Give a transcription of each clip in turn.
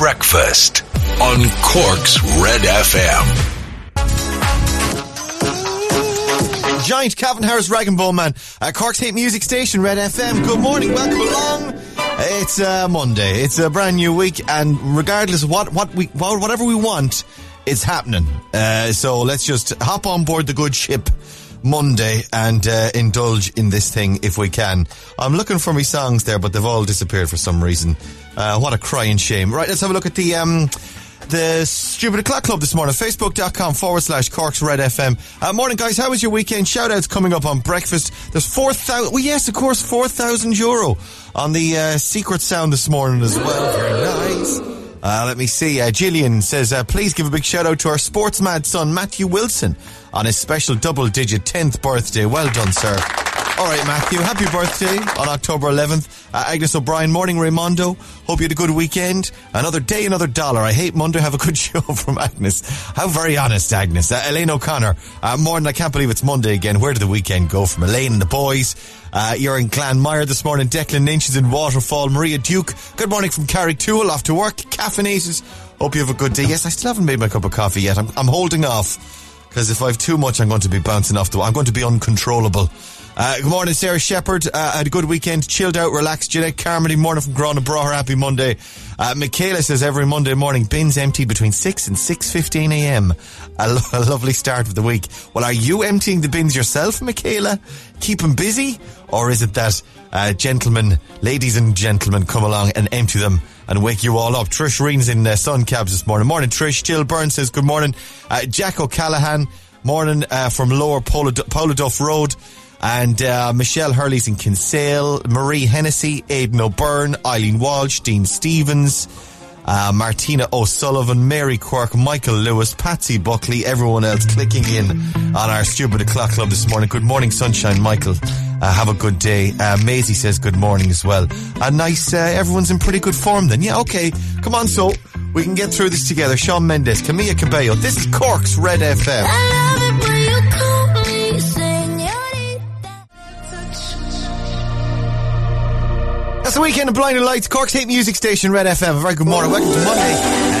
Breakfast on Cork's Red FM. Giant Calvin Harris Rag and Bone Man, uh, Cork's Hate Music Station, Red FM. Good morning, welcome along. It's uh, Monday. It's a brand new week, and regardless of what what we whatever we want, it's happening. Uh, so let's just hop on board the good ship. Monday and uh, indulge in this thing if we can. I'm looking for me songs there, but they've all disappeared for some reason. Uh, what a crying shame. Right, let's have a look at the um, the Stupid O'Clock Club this morning. Facebook.com forward slash Cork's Red FM. Uh, morning, guys. How was your weekend? Shout outs coming up on breakfast. There's 4,000, well, yes, of course, 4,000 euro on the uh, secret sound this morning as well. Very nice. Uh, let me see. Uh, Gillian says, uh, please give a big shout out to our sports mad son, Matthew Wilson, on his special double digit 10th birthday. Well done, sir. All right, Matthew, happy birthday on October 11th. Uh, Agnes O'Brien, morning, Raimondo. Hope you had a good weekend. Another day, another dollar. I hate Monday. Have a good show from Agnes. How very honest, Agnes. Uh, Elaine O'Connor, uh, morning. I can't believe it's Monday again. Where did the weekend go from Elaine and the boys? Uh, you're in Glanmire this morning. Declan Lynch is in Waterfall. Maria Duke, good morning from Carrigtwohill. Off to work. Caffeinated. Hope you have a good day. Yes, I still haven't made my cup of coffee yet. I'm, I'm holding off because if I have too much, I'm going to be bouncing off the. I'm going to be uncontrollable. Uh, good morning, Sarah Shepherd. Uh, had a good weekend, chilled out, relaxed. Jeanette Carmody, morning from Grona happy Monday. Uh, Michaela says every Monday morning, bins empty between 6 and 6.15 a.m. A, lo- a lovely start of the week. Well, are you emptying the bins yourself, Michaela? Keep them busy? Or is it that uh, gentlemen, ladies and gentlemen, come along and empty them and wake you all up? Trish Reen's in uh, Sun Cabs this morning. Morning, Trish. Jill Byrne says good morning. Uh, Jack O'Callaghan, morning uh, from Lower Polo, Pouladuff Road. And uh, Michelle Hurley's in Kinsale, Marie Hennessy, Aidan O'Byrne, Eileen Walsh, Dean Stevens, uh, Martina O'Sullivan, Mary Quirk, Michael Lewis, Patsy Buckley, everyone else clicking in on our Stupid O'Clock Club this morning. Good morning, Sunshine, Michael. Uh, have a good day. Uh, Maisie says good morning as well. A nice, uh, everyone's in pretty good form then. Yeah, okay. Come on, so we can get through this together. Shawn Mendes, Camila Cabello. This is Cork's Red FM. That's the weekend of Blinding Lights, Cork's Hate Music Station, Red FM. A very good morning. Welcome to Monday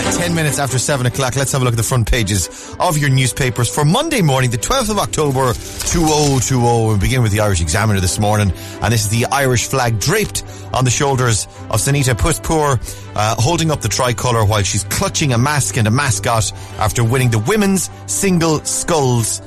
at 10 minutes after 7 o'clock. Let's have a look at the front pages of your newspapers for Monday morning, the 12th of October, 2020. We begin with the Irish Examiner this morning, and this is the Irish flag draped on the shoulders of Sanita Puspure, uh, holding up the tricolour while she's clutching a mask and a mascot after winning the women's single sculls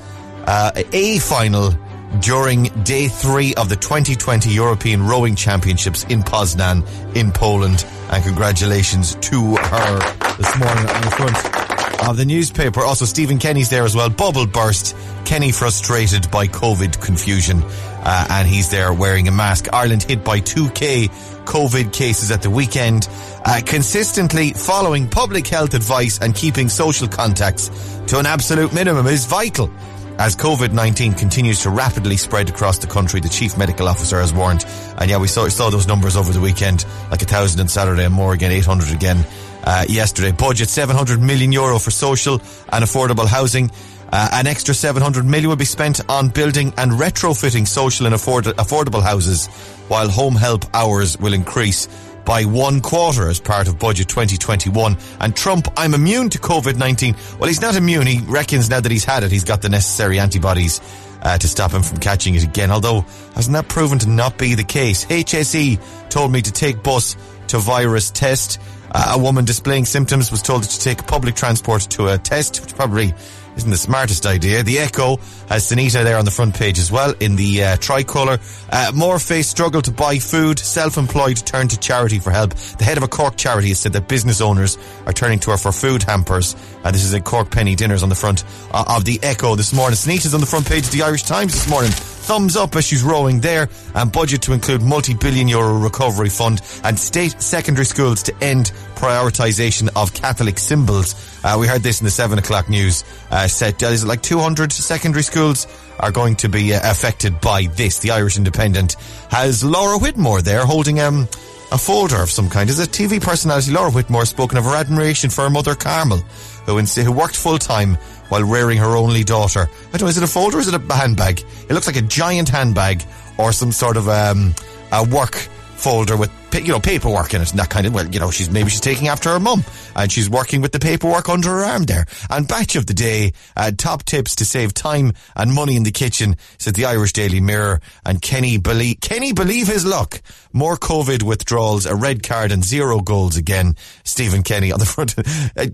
uh, A final during day three of the 2020 European Rowing Championships in Poznan in Poland. And congratulations to her this morning on the front of the newspaper. Also, Stephen Kenny's there as well. Bubble burst. Kenny frustrated by COVID confusion. Uh, and he's there wearing a mask. Ireland hit by 2k COVID cases at the weekend. Uh, consistently following public health advice and keeping social contacts to an absolute minimum is vital. As COVID-19 continues to rapidly spread across the country, the chief medical officer has warned, and yeah, we saw, saw those numbers over the weekend, like a thousand on Saturday and more again, 800 again, uh, yesterday. Budget 700 million euro for social and affordable housing. Uh, an extra 700 million will be spent on building and retrofitting social and afford- affordable houses, while home help hours will increase by one quarter as part of budget 2021. And Trump, I'm immune to COVID-19. Well, he's not immune. He reckons now that he's had it, he's got the necessary antibodies uh, to stop him from catching it again. Although, hasn't that proven to not be the case? HSE told me to take bus to virus test. Uh, a woman displaying symptoms was told to take public transport to a test, which probably isn't the smartest idea. The Echo has Sanita there on the front page as well in the uh, tricolour. Uh, Morphe struggle to buy food. Self-employed turn to charity for help. The head of a Cork charity has said that business owners are turning to her for food hampers. Uh, this is a Cork Penny Dinners on the front uh, of the Echo this morning. Sanita's on the front page of the Irish Times this morning. Thumbs up as she's rowing there and budget to include multi-billion euro recovery fund and state secondary schools to end prioritisation of Catholic symbols. Uh, we heard this in the seven o'clock news. Uh, said, uh, is it like 200 secondary schools are going to be uh, affected by this? The Irish Independent has Laura Whitmore there holding um, a folder of some kind. Is a TV personality, Laura Whitmore, spoken of her admiration for her mother Carmel, who, ins- who worked full time while rearing her only daughter. I don't know, is it a folder or is it a handbag? It looks like a giant handbag or some sort of um, a work folder with you know, paperwork in it and that kind of, well, you know, she's, maybe she's taking after her mum and she's working with the paperwork under her arm there. And batch of the day, uh, top tips to save time and money in the kitchen, said the Irish Daily Mirror. And Kenny believe, Kenny believe his luck. More COVID withdrawals, a red card and zero goals again. Stephen Kenny on the front.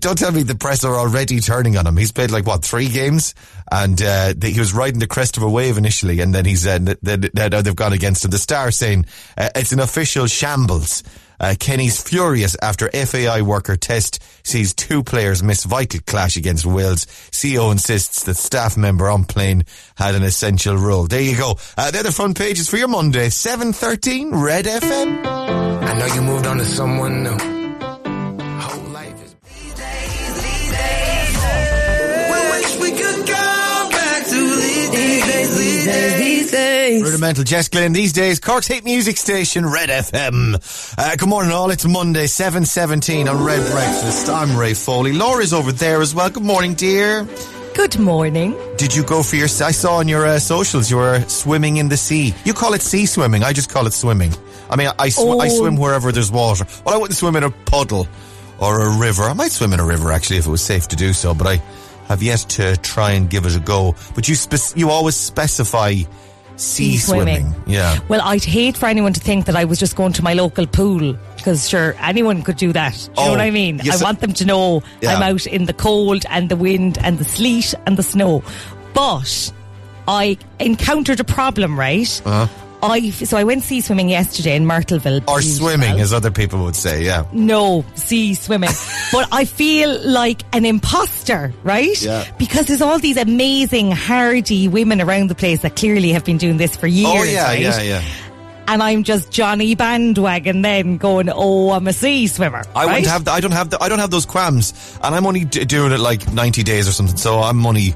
Don't tell me the press are already turning on him. He's played like what, three games? And, uh, he was riding the crest of a wave initially and then he's, uh, they've gone against him. The Star saying, uh, it's an official shambles. Uh, Kenny's furious after FAI worker test sees two players miss vital clash against Wales. CEO insists that staff member on plane had an essential role. There you go. Uh, they're the front pages for your Monday, 7.13, Red FM. I know you moved on to someone new. Whole life is. Rudimental Jess Glynne these days, Cork's hit music station, Red FM. Uh, good morning all, it's Monday, 7.17 on Red Breakfast. I'm Ray Foley. Laura's over there as well. Good morning, dear. Good morning. Did you go for your, I saw on your uh, socials you were swimming in the sea. You call it sea swimming, I just call it swimming. I mean, I, sw- I Oh. swim wherever there's water. Well, I wouldn't swim in a puddle or a river. I might swim in a river actually if it was safe to do so, but I have yet to try and give it a go. But you spec- you always specify sea Sea swimming. swimming. Yeah. Well, I'd hate for anyone to think that I was just going to my local pool because sure, anyone could do that. Do you Oh, know what I mean? yes, I want them to know Yeah. I'm out in the cold and the wind and the sleet and the snow. But I encountered a problem, right? Uh-huh. I so I went sea swimming yesterday in Myrtleville. Or swimming, as other people would say, yeah. No, sea swimming. but I feel like an imposter, right? Yeah. Because there's all these amazing, hardy women around the place that clearly have been doing this for oh, years. Oh, yeah, right? yeah, yeah. And I'm just Johnny bandwagon then going, oh, I'm a sea swimmer. I right? wouldn't have. The, I don't have. The, I don't have those qualms, and I'm only d- doing it like 90 days or something. So I'm only.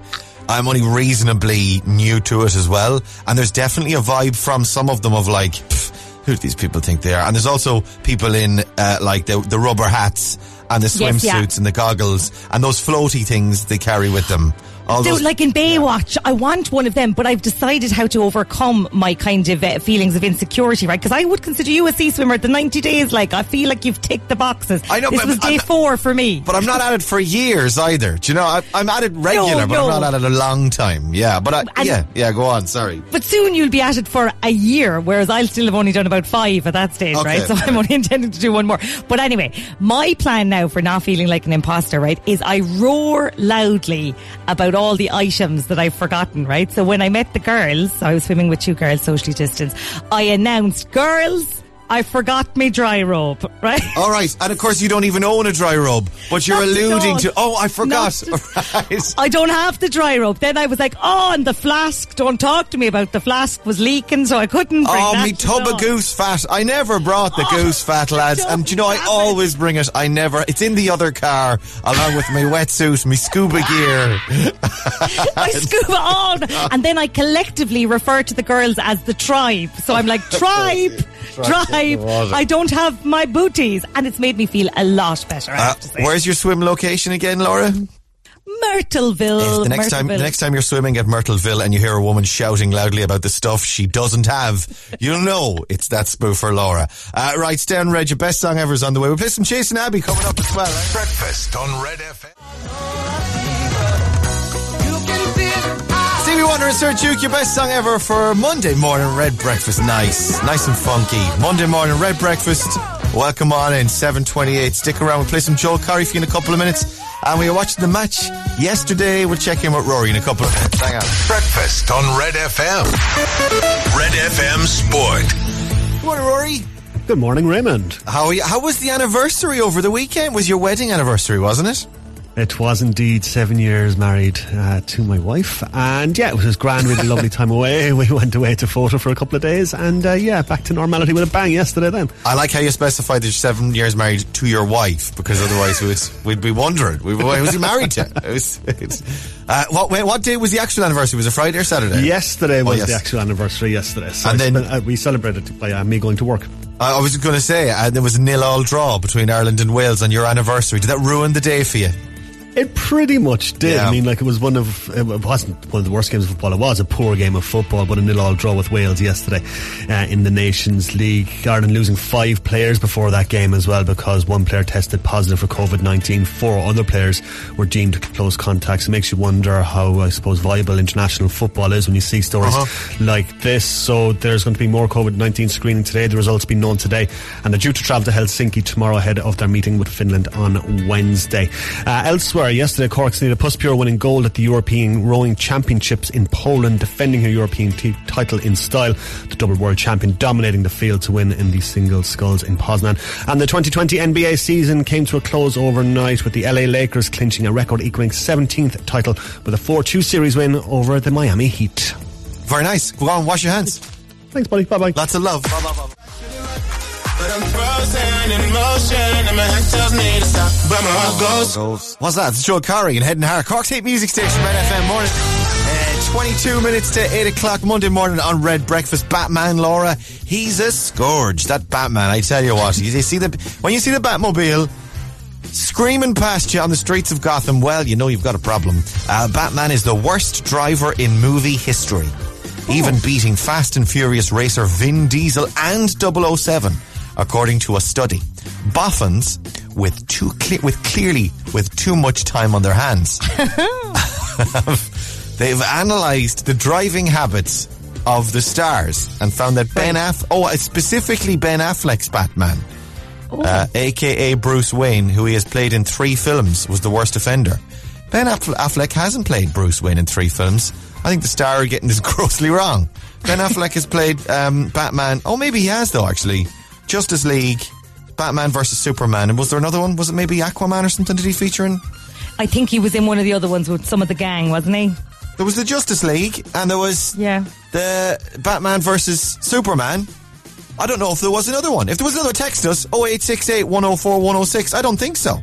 I'm only reasonably new to it as well, and there's definitely a vibe from some of them of like, pff, who do these people think they are? And there's also people in uh, like the the rubber hats and the swimsuits Yes, yeah. and the goggles and those floaty things they carry with them. All So, those, like in Baywatch, I want one of them, but I've decided how to overcome my kind of uh, feelings of insecurity, right? Because I would consider you a sea swimmer. at The 90 days, like, I feel like you've ticked the boxes. I know, This but was day I'm- four for me. but I'm not at it for years either. Do you know? I, I'm at it regular, but I'm not at it a long time. Yeah, but I, And- yeah, yeah. Go on. Sorry. But soon you'll be at it for a year, whereas I'll still have only done about five at that stage, Okay. right? So I'm only intending to do one more. But anyway, my plan now for not feeling like an imposter, right, is I roar loudly about all the items that I've forgotten, right? So when I met the girls, I was swimming with two girls, socially distanced, I announced, girls, I forgot my dry robe, right? All right, and of course you don't even own a dry robe, but you're Not alluding to. Oh, I forgot. Not right. I don't have the dry robe. Then I was like, oh, and the flask. Don't talk to me about the flask was leaking, so I couldn't bring Oh, that me tub of goose fat. I never brought the Oh, goose fat, lads. And do you know, I have it. always bring it. I never. It's in the other car, along with my wetsuit, my scuba gear. I scuba on, and then I collectively refer to the girls as the tribe. So I'm like, tribe, tribe. I don't have my booties, and it's made me feel a lot better. I Uh, have to say. where's your swim location again, Laura? Myrtleville? the next time, the next time you're swimming at Myrtleville and you hear a woman shouting loudly about the stuff she doesn't have, you'll know it's that spoofer Laura. Uh, right, stay on Reg. Your best song ever is on the way. We'll play some Chasing Abbey coming up as well. eh? Breakfast on Red FM. Stevie Wonder and Sir Duke, your best song ever for Monday morning Red Breakfast. Nice, nice and funky. Monday morning Red Breakfast. Welcome on in 728. Stick around. We'll play some Joel Corry for you in a couple of minutes. And we are watching the match yesterday. We'll check in with Rory in a couple of minutes. Hang on. Breakfast on Red FM. Red FM Sport. Good morning, Rory. Good morning, Raymond. How, are you, how was the anniversary over the weekend? Was your wedding anniversary, wasn't it? It was indeed seven years married uh, to my wife, and yeah, it was grand. We had a lovely time away. We went away to Fota for a couple of days, and uh, yeah, back to normality with a bang yesterday. Then I like how you specified that you're seven years married to your wife, because otherwise we'd, we'd be wondering. We, who was he married to? It was, uh, what, wait, what day was the actual anniversary? Was it Friday or Saturday? yesterday was yes. the actual anniversary. Yesterday, so And then- uh, we celebrated by uh, me going to work. I I was going to say, uh, there was a nil-all draw between Ireland and Wales on your anniversary. Did that ruin the day for you? It pretty much did. Yeah. I mean, like it was one of it wasn't one of the worst games of football. It was a poor game of football, but a nil-all draw with Wales yesterday uh, in the Nations League. Ireland losing five players before that game as well because one player tested positive for COVID nineteen. Four other players were deemed close contacts. It makes you wonder how I suppose viable international football is when you see stories like this. So there's going to be more COVID nineteen screening today. The results being known today, and they're due to travel to Helsinki tomorrow ahead of their meeting with Finland on Wednesday. Uh, elsewhere, yesterday Cork's Sanita Puspure winning gold at the European Rowing Championships in Poland, defending her European t- title in style. The double world champion dominating the field to win in the single sculls in Poznan. And the 2020 NBA season came to a close overnight with the LA Lakers clinching a record equaling 17th title with a 4-2 series win over the Miami Heat. Very nice. Go on, wash your hands. Thanks, buddy. Bye bye. Lots of love. Bye, bye, bye. But I'm frozen in motion and my head tells me to stop, but my heart goes. What's that? It's Joel Corry and Head and Heart. Cork's Hate Music Station, Red FM morning. Uh, 22 minutes to 8 o'clock Monday morning on Red Breakfast. Batman, Laura, he's a scourge. That Batman, I tell you what. You see the, when you see the Batmobile screaming past you on the streets of Gotham, well, you know you've got a problem. Uh, Batman is the worst driver in movie history. Even beating Fast and Furious racer Vin Diesel and 007, according to a study. Boffins with too cle- with clearly with too much time on their hands. They've analysed the driving habits of the stars and found that Ben Aff oh uh, specifically Ben Affleck's Batman, uh, aka Bruce Wayne, who he has played in three films, was the worst offender. Ben Affleck hasn't played Bruce Wayne in three films. I think the star are getting this grossly wrong. Ben Affleck has played um, Batman. Oh, maybe he has though. Actually, Justice League, Batman versus Superman, and was there another one? Was it maybe Aquaman or something? Did he feature in? I think he was in one of the other ones with some of the gang, wasn't he? There was the Justice League, and there was Yeah. the Batman versus Superman. I don't know if there was another one. If there was another, text us 0868 104 106. I don't think so.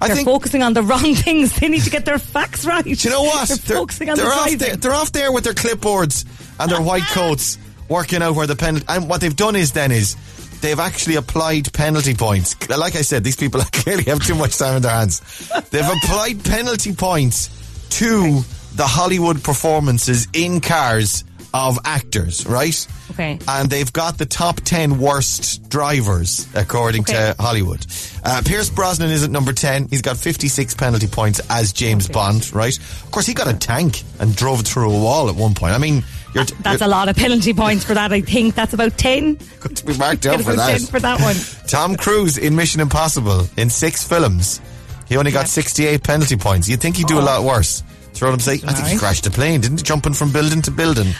I They're think. focusing on the wrong things. They need to get their facts right. You know what? They're, focusing on they're off there, they're off there with their clipboards and their white coats, working out where the penalty. And what they've done is then is they've actually applied penalty points. Like I said, these people clearly have too much time in their hands. They've applied penalty points to the Hollywood performances in cars of actors, right? Okay. And they've got the top 10 worst drivers, according Okay. to Hollywood. Uh, Pierce Brosnan is at number 10. He's got 56 penalty points as James Bond, right? Of course, he got a tank and drove through a wall at one point. I mean, you're, t- That's a you're lot of penalty points for that. I think that's about ten. good to be marked out for that. 10 for that one. Tom Cruise in Mission Impossible in six films. He only got 68 penalty points. You'd think he'd do a lot worse. Throw him say, I think he crashed a plane, didn't he? Jumping from building to building.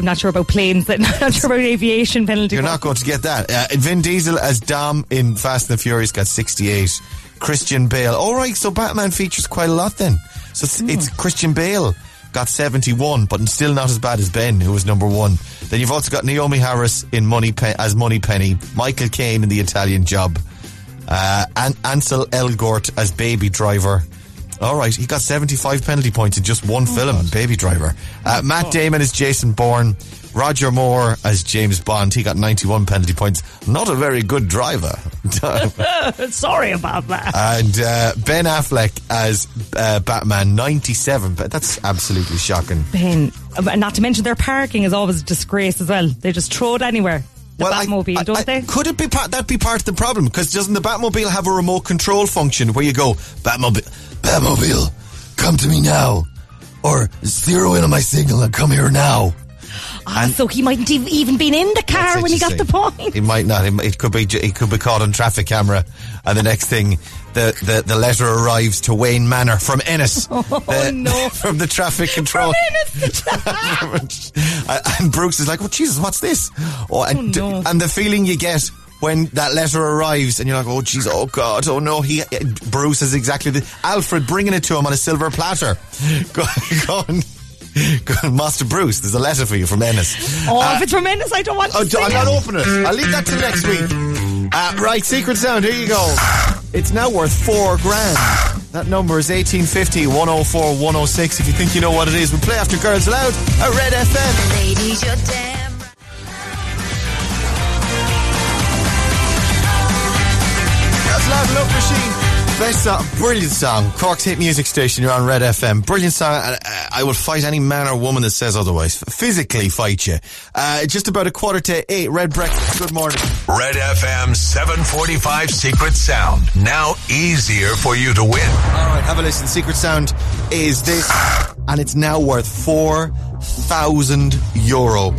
I'm not sure about planes. I'm not sure about aviation penalty. You're not going to get that. Uh, Vin Diesel as Dom in Fast and the Furious got 68. Christian Bale. All right, so Batman features quite a lot then. So it's, it's Christian Bale got 71, but still not as bad as Ben, who was number one. Then you've also got Naomie Harris in Money Pe- as Moneypenny, Michael Caine in The Italian Job, uh, and Ansel Elgort as Baby Driver. All right, he got 75 penalty points in just one film, Baby Driver. Uh, Matt Damon as Jason Bourne. Roger Moore as James Bond. He got 91 penalty points. Not a very good driver. Sorry about that. and uh, Ben Affleck as uh, Batman, 97. But that's absolutely shocking. Ben, uh, not to mention their parking is always a disgrace as well. They just throw it anywhere. The I- Batmobile, I- don't I- they? Could it be part, that be part of the problem? Because doesn't the Batmobile have a remote control function where you go, Batmobile, Batmobile, come to me now, or zero in on my signal and come here now. Ah, so he mightn't have even been in the car when he got the point. He might not. He, it could be. It could be caught on traffic camera, and the next thing, the the, the letter arrives to Wayne Manor from Ennis. Oh, The- no. from the traffic control. and Brooks is like, "Oh Jesus, what's this?" Oh, and, Oh, no. and the feeling you get when that letter arrives, and you're like, "Oh jeez, oh God, oh no." He Bruce is exactly the Alfred bringing it to him on a silver platter, Go- going. Going, Master Bruce, there's a letter for you from Ennis. Oh, if it's from Ennis, I don't want to Oh, see I'm it. not opening it. I'll leave that till next week. Uh, right, Secret Sound, here you go. It's now worth four grand. That number is 1850 104 106. If you think you know what it is, we play after Girls Aloud at Red FM. Ladies, you're damn right. Girls Aloud Love Machine. Best song, brilliant song. Cork's hit music station. You're on Red FM. Brilliant song. and, uh, I will fight any man or woman that says otherwise. Physically fight you. Uh, just about a quarter to eight. Red breakfast. Good morning. Red FM 745 Secret Sound. Now easier for you to win. All right, have a listen. Secret sound is this, and it's now worth four thousand euro.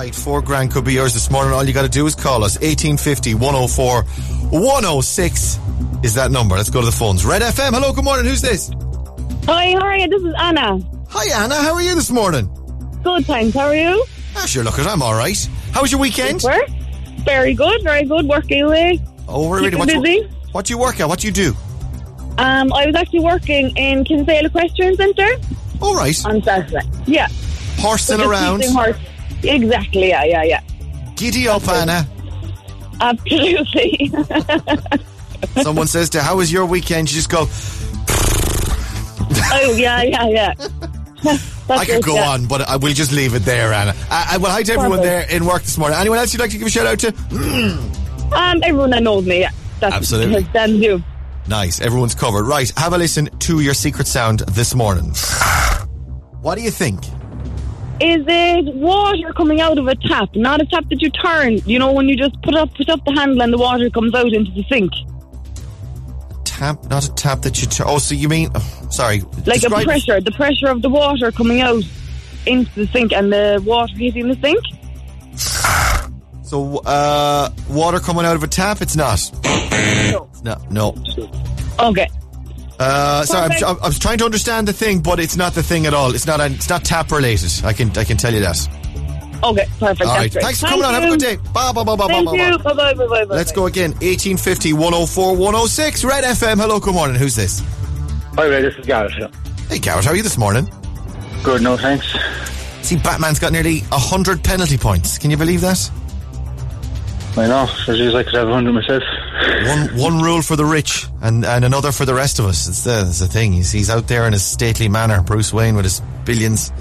Right. Four grand could be yours this morning. All you got to do is call us 1850 104 106 is that number. Let's go to the phones. Red FM. Hello. Good morning. Who's this? Hi, how are you? This is Anna. Hi, Anna. How are you this morning? Good, thanks. How are you? Ah, sure. Look, I'm all right. How was your weekend? Work? Very good, very good. Working away. Oh, really? What do, busy. you, what do you work at? What do you do? Um, I was actually working in Kinsale Equestrian Centre All right. on Saturday. Yeah. Horsing around. teaching horse. Exactly, yeah, yeah, yeah. Giddy up, Anna. Absolutely. Someone says to, how was your weekend? You just go, oh, yeah, yeah, yeah. I could go yeah. on, but I will just leave it there, Anna. Uh, uh, well, hi to everyone there in work this morning. Anyone else you'd like to give a shout out to? Um, everyone that knows me, yeah. That's, Absolutely. That's you. Nice, everyone's covered. Right, have a listen to your secret sound this morning. What do you think? Is it water coming out of a tap, not a tap that you turn? You know, when you just put up, put up the handle and the water comes out into the sink. Tap, not a tap that you turn. Oh, so you mean? Oh, sorry. like Describe- a pressure, the pressure of the water coming out into the sink and the water hitting the sink. So, uh, water coming out of a tap? It's not. No, no. Okay. Uh, sorry, I'm, I was trying to understand the thing, but it's not the thing at all. It's not. It's not tap related. I can. I can tell you that. Okay, perfect. All That's right. great. Thanks for Thank coming on. Have a good day. Bye. Bye. Bye. Bye. Thank bye, you. bye. Bye bye bye bye. Let's go again. 1850 104 106. Red FM. Hello. Good morning. Who's this? Hi, Ray, this is Gareth. yeah. Hey, Garrett. How are you this morning? Good, no thanks. See, Batman's got nearly 100 penalty points. Can you believe that? I know, so geez, I could have a hundred myself. One one rule for the rich and, and another for the rest of us. It's the, it's the thing. He's, he's out there in his stately manor. Bruce Wayne with his billions.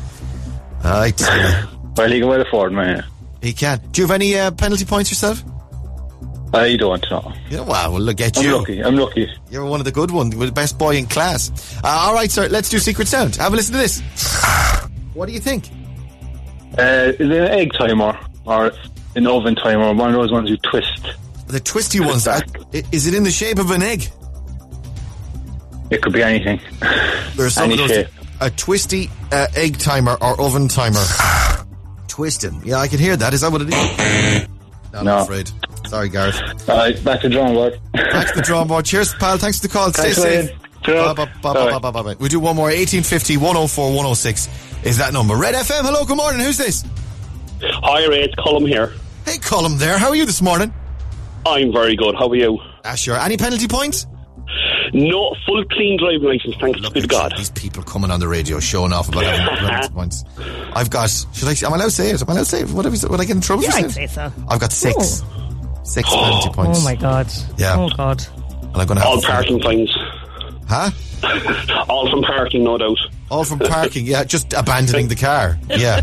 I tell you. Well, he can well afford man. He can. Do you have any uh, penalty points yourself? I don't know. Yeah, wow, well, look at I'm you. lucky. I'm lucky. You're one of the good ones. You're the best boy in class. Uh, all right, sir. Let's do Secret Sound. Have a listen to this. What do you think? Uh, is it an egg timer or an oven timer? One of those ones you twist. The twisty ones. uh, i- Is it in the shape of an egg? It could be anything. There's some Any of those. shape. A twisty uh, egg timer or oven timer. Twisting. Yeah, I can hear that. Is that what it is? No, I'm afraid. Sorry, Gareth. All right, back to drawing board. Back to the drawing board. Cheers, pal. Thanks for the call. Stay Thanks, safe. Wayne. Cheers. Bye, bye, bye, bye, bye, bye, bye, bye. We do one more. 1850 104 106 is that number. Red FM. Hello, good morning. Who's this? Hi, Ray. It's Colum here. Hey, Colum there. How are you this morning? I'm very good. How are you? Ah, sure. Any penalty points? No full clean driving license, thanks Look be to at you, God. These people coming on the radio showing off about having penalty points. I've got. Should I? Am I allowed to say it? Am I allowed to say it? What have you, would I get in trouble Yeah, for I'd saying say it? so. I've got six. Six penalty points. Oh my god. Yeah. Oh god. And I'm going to have All to- parking fines. Huh? All from parking, no doubt. All from parking. Yeah, just abandoning the car. Yeah.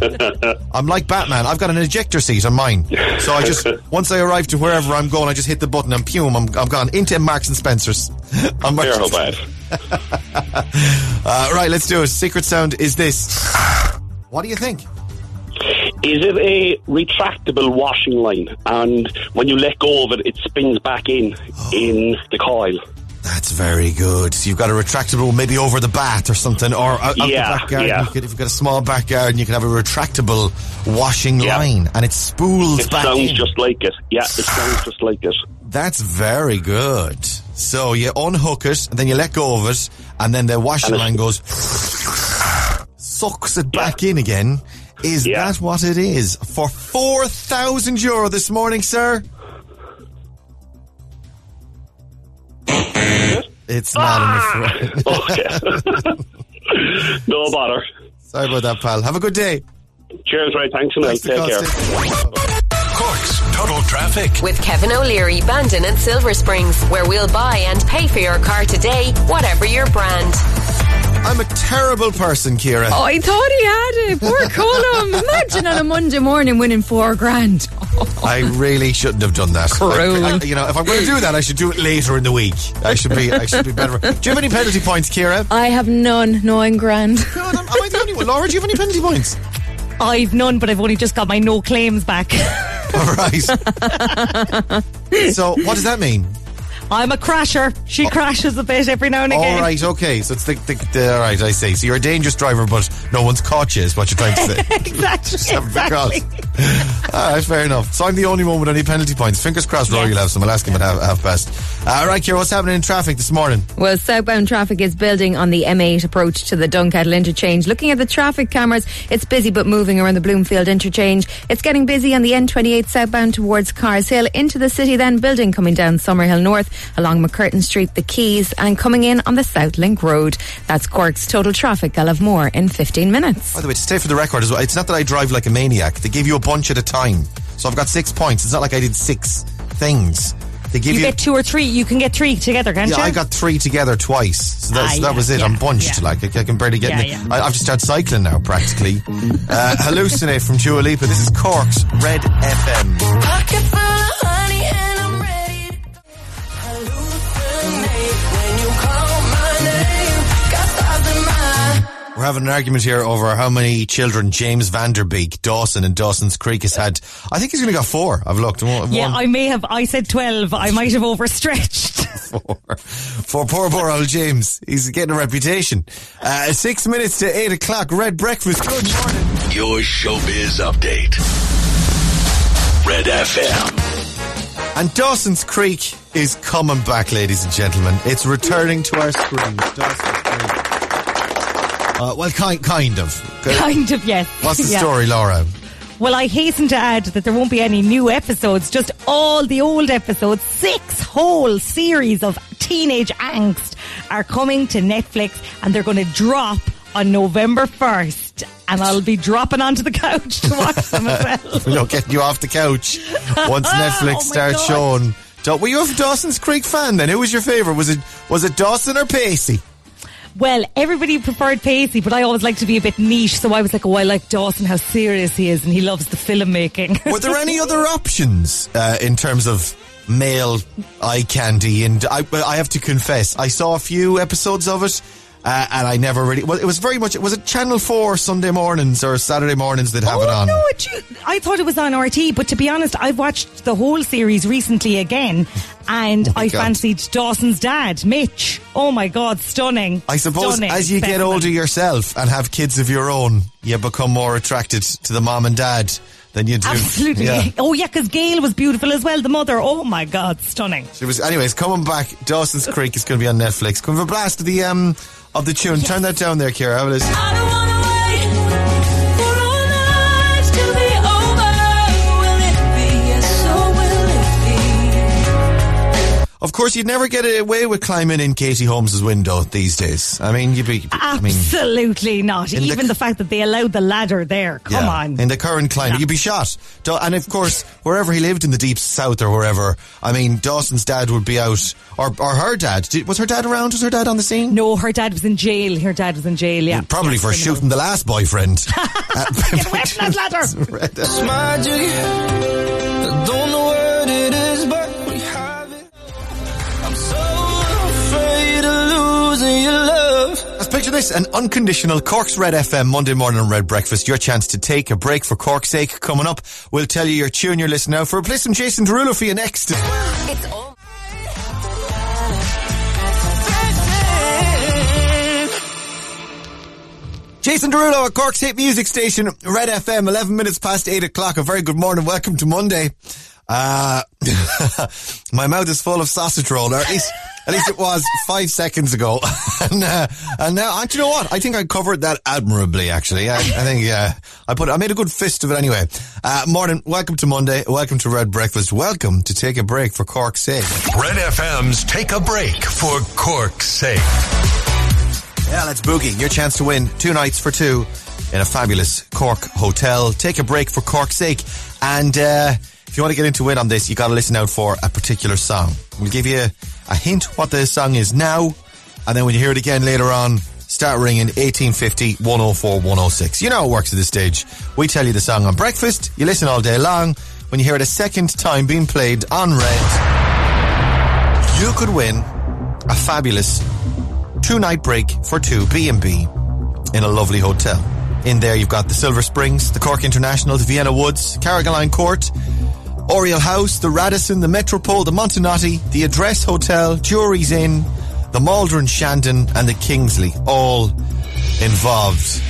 I'm like Batman. I've got an ejector seat on mine. So I just, once I arrive to wherever I'm going, I just hit the button and pume, I'm, I'm gone into Marks and Spencer's. I'm how bad. Uh, right, let's do it. Secret sound is this. What do you think? Is it a retractable washing line? And when you let go of it, it spins back in, in the coil. That's very good. So you've got a retractable, maybe over the bath or something, or out, out Yeah, the back garden. yeah. You could, if you've got a small back garden, you can have a retractable washing Yeah. line, and it spools It back It sounds in. just like it. Yeah, it sounds just like it. That's very good. So you unhook it, and then you let go of it, and then the washing line goes, sucks it back in again. Is that what it is? For 4,000 euro this morning, sir? It's not, I'm ah! afraid. Okay. no bother. Sorry about that, pal. Have a good day. Cheers, right? Thanks a million. Thanks Take care. Stay- Cork's Total Traffic. With Kevin O'Leary, Bandon and Silver Springs, where we'll buy and pay for your car today, whatever your brand. I'm a terrible person, Kira. Oh, I thought he had it. Poor Colum. Imagine on a Monday morning winning four grand. I really shouldn't have done that. Cruel. I- I- you know, if I'm going to do that, I should do it later in the week. I should be. I should be better. Do you have any penalty points, Kira? I have none. No, I'm grand. God, am, am I the only one? Laura, do you have any penalty points? I've none, but I've only just got my no claims back. All right. so, what does that mean? I'm a crasher. She crashes a bit every now and again. All right, okay. So it's the, the, the all right. I see. So you're a dangerous driver, but no one's caught you. Is what you're trying to say? exactly. Exactly. All right, fair enough. So I'm the only one with any penalty points. Fingers crossed, Rory will have some. I'll ask him at half, half past. Uh, all right, Kira, what's happening in traffic this morning? Well, southbound traffic is building on the M8 approach to the Dunkettle interchange. Looking at the traffic cameras, it's busy but moving around the Bloomfield interchange. It's getting busy on the N28 southbound towards Carr's Hill into the city, then building coming down Summerhill North along MacCurtain Street, the Quays, and coming in on the South Link Road. That's Cork's total traffic. I'll have more in 15 minutes. By the way, to stay for the record as well, it's not that I drive like a maniac. They give you a bunch at a time. So I've got six points. It's not like I did six things. They give You you. get two or three. You can get three together, can't yeah, you? I got three together twice. So that's, Ah, that yeah, was it. yeah, I'm bunched. yeah. Like I, I can barely get. Yeah, in. yeah. I, I've just started cycling now, practically. uh, hallucinate from Dua Lipa. This is Cork's Red FM. We're having an argument here over how many children James Van Der Beek, Dawson, and Dawson's Creek has had. I think he's only got four. I've looked. One, yeah, I may have. I said twelve. I might have overstretched. four. for poor, poor old James. He's getting a reputation. Uh, six minutes to eight o'clock. Red breakfast. Good morning. Your showbiz update. Red FM. And Dawson's Creek is coming back, ladies and gentlemen. It's returning to our screens. Dawson's Creek. Uh, well, kind, kind of. kind of, yes. What's the Yeah. story, Laura? Well, I hasten to add that there won't be any new episodes, just all the old episodes. Six whole series of teenage angst are coming to Netflix and they're going to drop on November 1st. And I'll be dropping onto the couch to watch them as well. You know, getting you off the couch once Netflix Oh starts God. showing. Da- Were you a Dawson's Creek fan then? Who was your favourite? Was it was it Dawson or Pacey? Well, everybody preferred Pacey, but I always like to be a bit niche, so I was like, oh, I like Dawson, how serious he is, and he loves the filmmaking. Were there any other options uh, in terms of male eye candy? And I, I have to confess, I saw a few episodes of it. Uh, and I never really. Well, it was very much. Was it Channel Four Sunday mornings or Saturday mornings that have it Oh on? no! It, I thought it was on RTÉ, but to be honest, I've watched the whole series recently again, and Oh I God. fancied Dawson's dad, Mitch. Oh my God, stunning! I suppose Stunning as you get older yourself and have kids of your own, you become more attracted to the mom and dad than you do. Absolutely. Yeah. Oh yeah, because Gail was beautiful as well. The mother. Oh my God, stunning. She was, anyways, coming back. Dawson's Creek is going to be on Netflix. Come for a blast of the um of the tune. Turn that down there, Kira. Have a listen. Of course, you'd never get away with climbing in Katie Holmes's window these days. I mean, you'd be. I mean, Absolutely not. in the- Even the, fact that they allowed the ladder there. Come yeah, on. In the current climate, you'd be shot. And of course, wherever he lived in the deep south or wherever, I mean, Dawson's dad would be out, or or her dad. Did, was her dad around? Was her dad on the scene? No, her dad was in jail. Her dad was in jail. Yeah, Probably Yeah, for criminal. shooting the last boyfriend. Get away from that ladder. It's magic. I don't know what it is, but losing your love. Let's picture this an unconditional Cork's Red FM Monday morning Red Breakfast. Your chance to take a break for Cork's sake. Coming up, we'll tell you your tune you're listening now for. Play some Jason Derulo for you next. It's all. Jason Derulo at Cork's hit music station, Red FM, 11 minutes past 8 o'clock. A very good morning. Welcome to Monday. Uh, my mouth is full of sausage roll, or at least, at least it was five seconds ago. and, uh, and now, and you know what? I think I covered that admirably, actually. I, I think, yeah, I put, I made a good fist of it anyway. Uh, morning. Welcome to Monday. Welcome to Red Breakfast. Welcome to Take a Break for Cork's sake. Red FM's Take a Break for Cork's sake. Yeah, let's boogie. Your chance to win two nights for two in a fabulous Cork hotel. Take a break for Cork's sake. And uh, if you want to get into it on this, you got to listen out for a particular song. We'll give you a hint what the song is now, and then when you hear it again later on, Start ringing 1850 104 106. You know how it works at this stage. We tell you the song on breakfast, you listen all day long. When you hear it a second time being played on red, you could win a fabulous two night break for two B&B in a lovely hotel. In there you've got the Silver Springs, the Cork International, the Vienna Woods, Carrigaline Court, Oriel House, the Radisson, the Metropole, the Montenotte, the Address Hotel, Jurys Inn, the Maldron Shandon and the Kingsley, all involved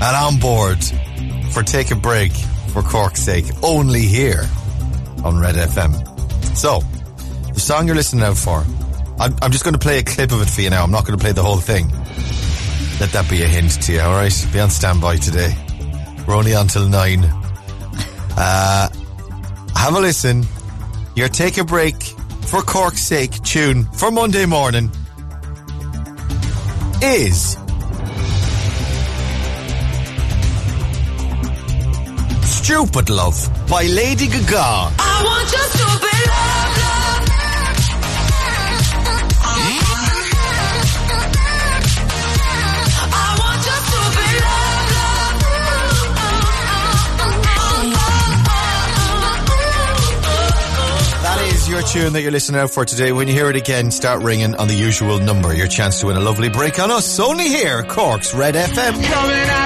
and on board for Take a Break for Cork's sake, only here on Red FM. So, the song you're listening out for, I'm, I'm just going to play a clip of it for you now. I'm not going to play the whole thing. Let that be a hint to you, alright? Be on standby today. We're only on till nine. Uh, have a listen. Your Take a Break for Cork's sake tune for Monday morning is Stupid Love by Lady Gaga. I want your stupid love. Your tune that you're listening out for today. When you hear it again, start ringing on the usual number. Your chance to win a lovely break on us. Only here, Cork's Red FM.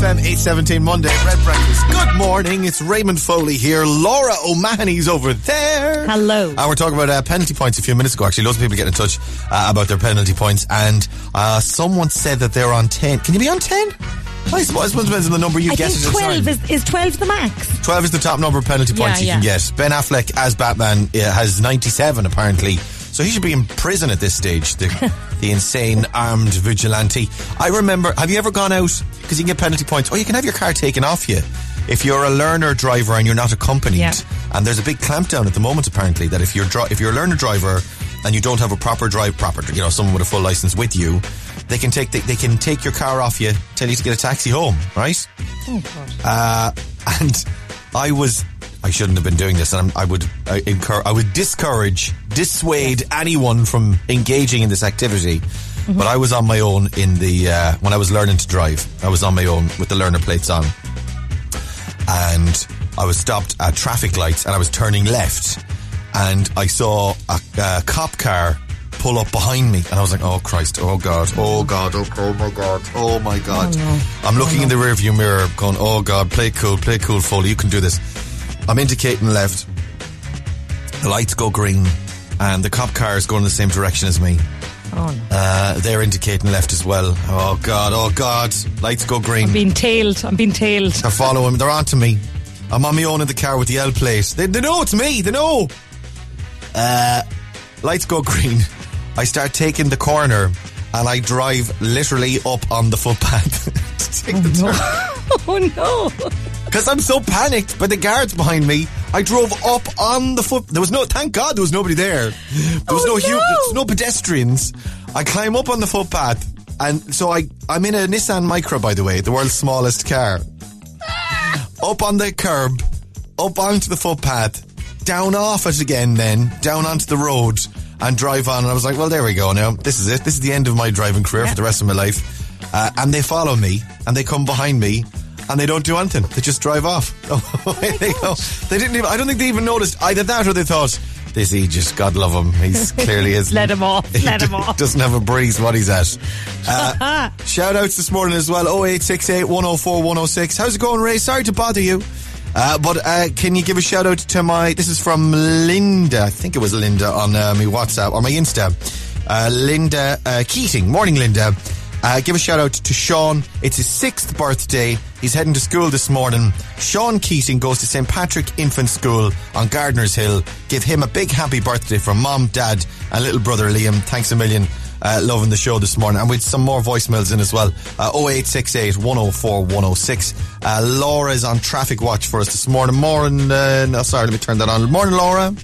FM, 817 Monday, Red Breakfast. Good morning. It's Raymond Foley here. Laura O'Mahony's over there. Hello. And we're talking about uh, penalty points a few minutes ago. Actually, loads of people get in touch uh, about their penalty points. And uh, someone said that they're on 10. Can you be on 10? I suppose, it depends on the number you I get. think at a time. 12 is, is 12 the max. 12 is the top number of penalty points Yeah, you can get. Ben Affleck as Batman uh, has 97 apparently. So he should be in prison at this stage, the, the insane armed vigilante. I remember, have you ever gone out, because you can get penalty points, or you can have your car taken off you if you're a learner driver and you're not accompanied. Yeah. And there's a big clampdown at the moment apparently that if you're, dri- if you're a learner driver and you don't have a proper drive, proper, you know, someone with a full license with you, they can take, the, they can take your car off you, tell you to get a taxi home, right? Oh, God. Uh, and I was, I shouldn't have been doing this, and I'm, I would I incur, I would discourage, dissuade anyone from engaging in this activity. But I was on my own in the uh, when I was learning to drive. I was on my own with the learner plates on, and I was stopped at traffic lights, and I was turning left, and I saw a, a cop car pull up behind me, and I was like, "Oh Christ! Oh God! Oh God! Oh, oh my God! Oh my God!" I'm looking in the rearview mirror, going, "Oh God! Play cool, play cool, Foley. You can do this." I'm indicating left. The lights go green, and the cop car is going in the same direction as me. Oh, no. Uh, they're indicating left as well. Oh God! Oh God! Lights go green. I'm being tailed. I'm being tailed. They're following. They're onto me. I'm on my own in the car with the L plate. They, they know it's me. They know. Uh, lights go green. I start taking the corner, and I drive literally up on the footpath to take the turn. oh, no. Because oh, I'm so panicked by the guards behind me. I drove up on the foot. There was no, thank God there was nobody there. There was Oh, no, hu- no. there was no pedestrians. I climb up on the footpath. And so I, I'm in a Nissan Micra, by the way, the world's smallest car. up on the curb, up onto the footpath, down off it again then, down onto the road and drive on. And I was like, well, there we go now. This is it. This is the end of my driving career for the rest of my life. Uh, and they follow me and they come behind me and they don't do anything. They just drive off. Away they go. They didn't even, I don't think they even noticed either that or they thought, this just, God love him. He's clearly is. Let him off. Let him off. Doesn't have a breeze what he's at. Uh, shout outs this morning as well 0868 104 106. How's it going, Ray? Sorry to bother you. Uh, but uh, can you give a shout out to my. This is from Linda. I think it was Linda on uh, my WhatsApp or my Insta. Uh, Linda uh, Keating. Morning, Linda. Uh, give a shout out to Sean. It's his sixth birthday. He's heading to school this morning. Sean Keating goes to St. Patrick Infant School on Gardiner's Hill. Give him a big happy birthday from mom, dad, and little brother Liam. Thanks a million. Uh, loving the show this morning. And with some more voicemails in as well. Uh, 0868 104 106. Uh, Laura's on traffic watch for us this morning. Morning, uh, no, sorry, let me turn that on. Morning, Laura.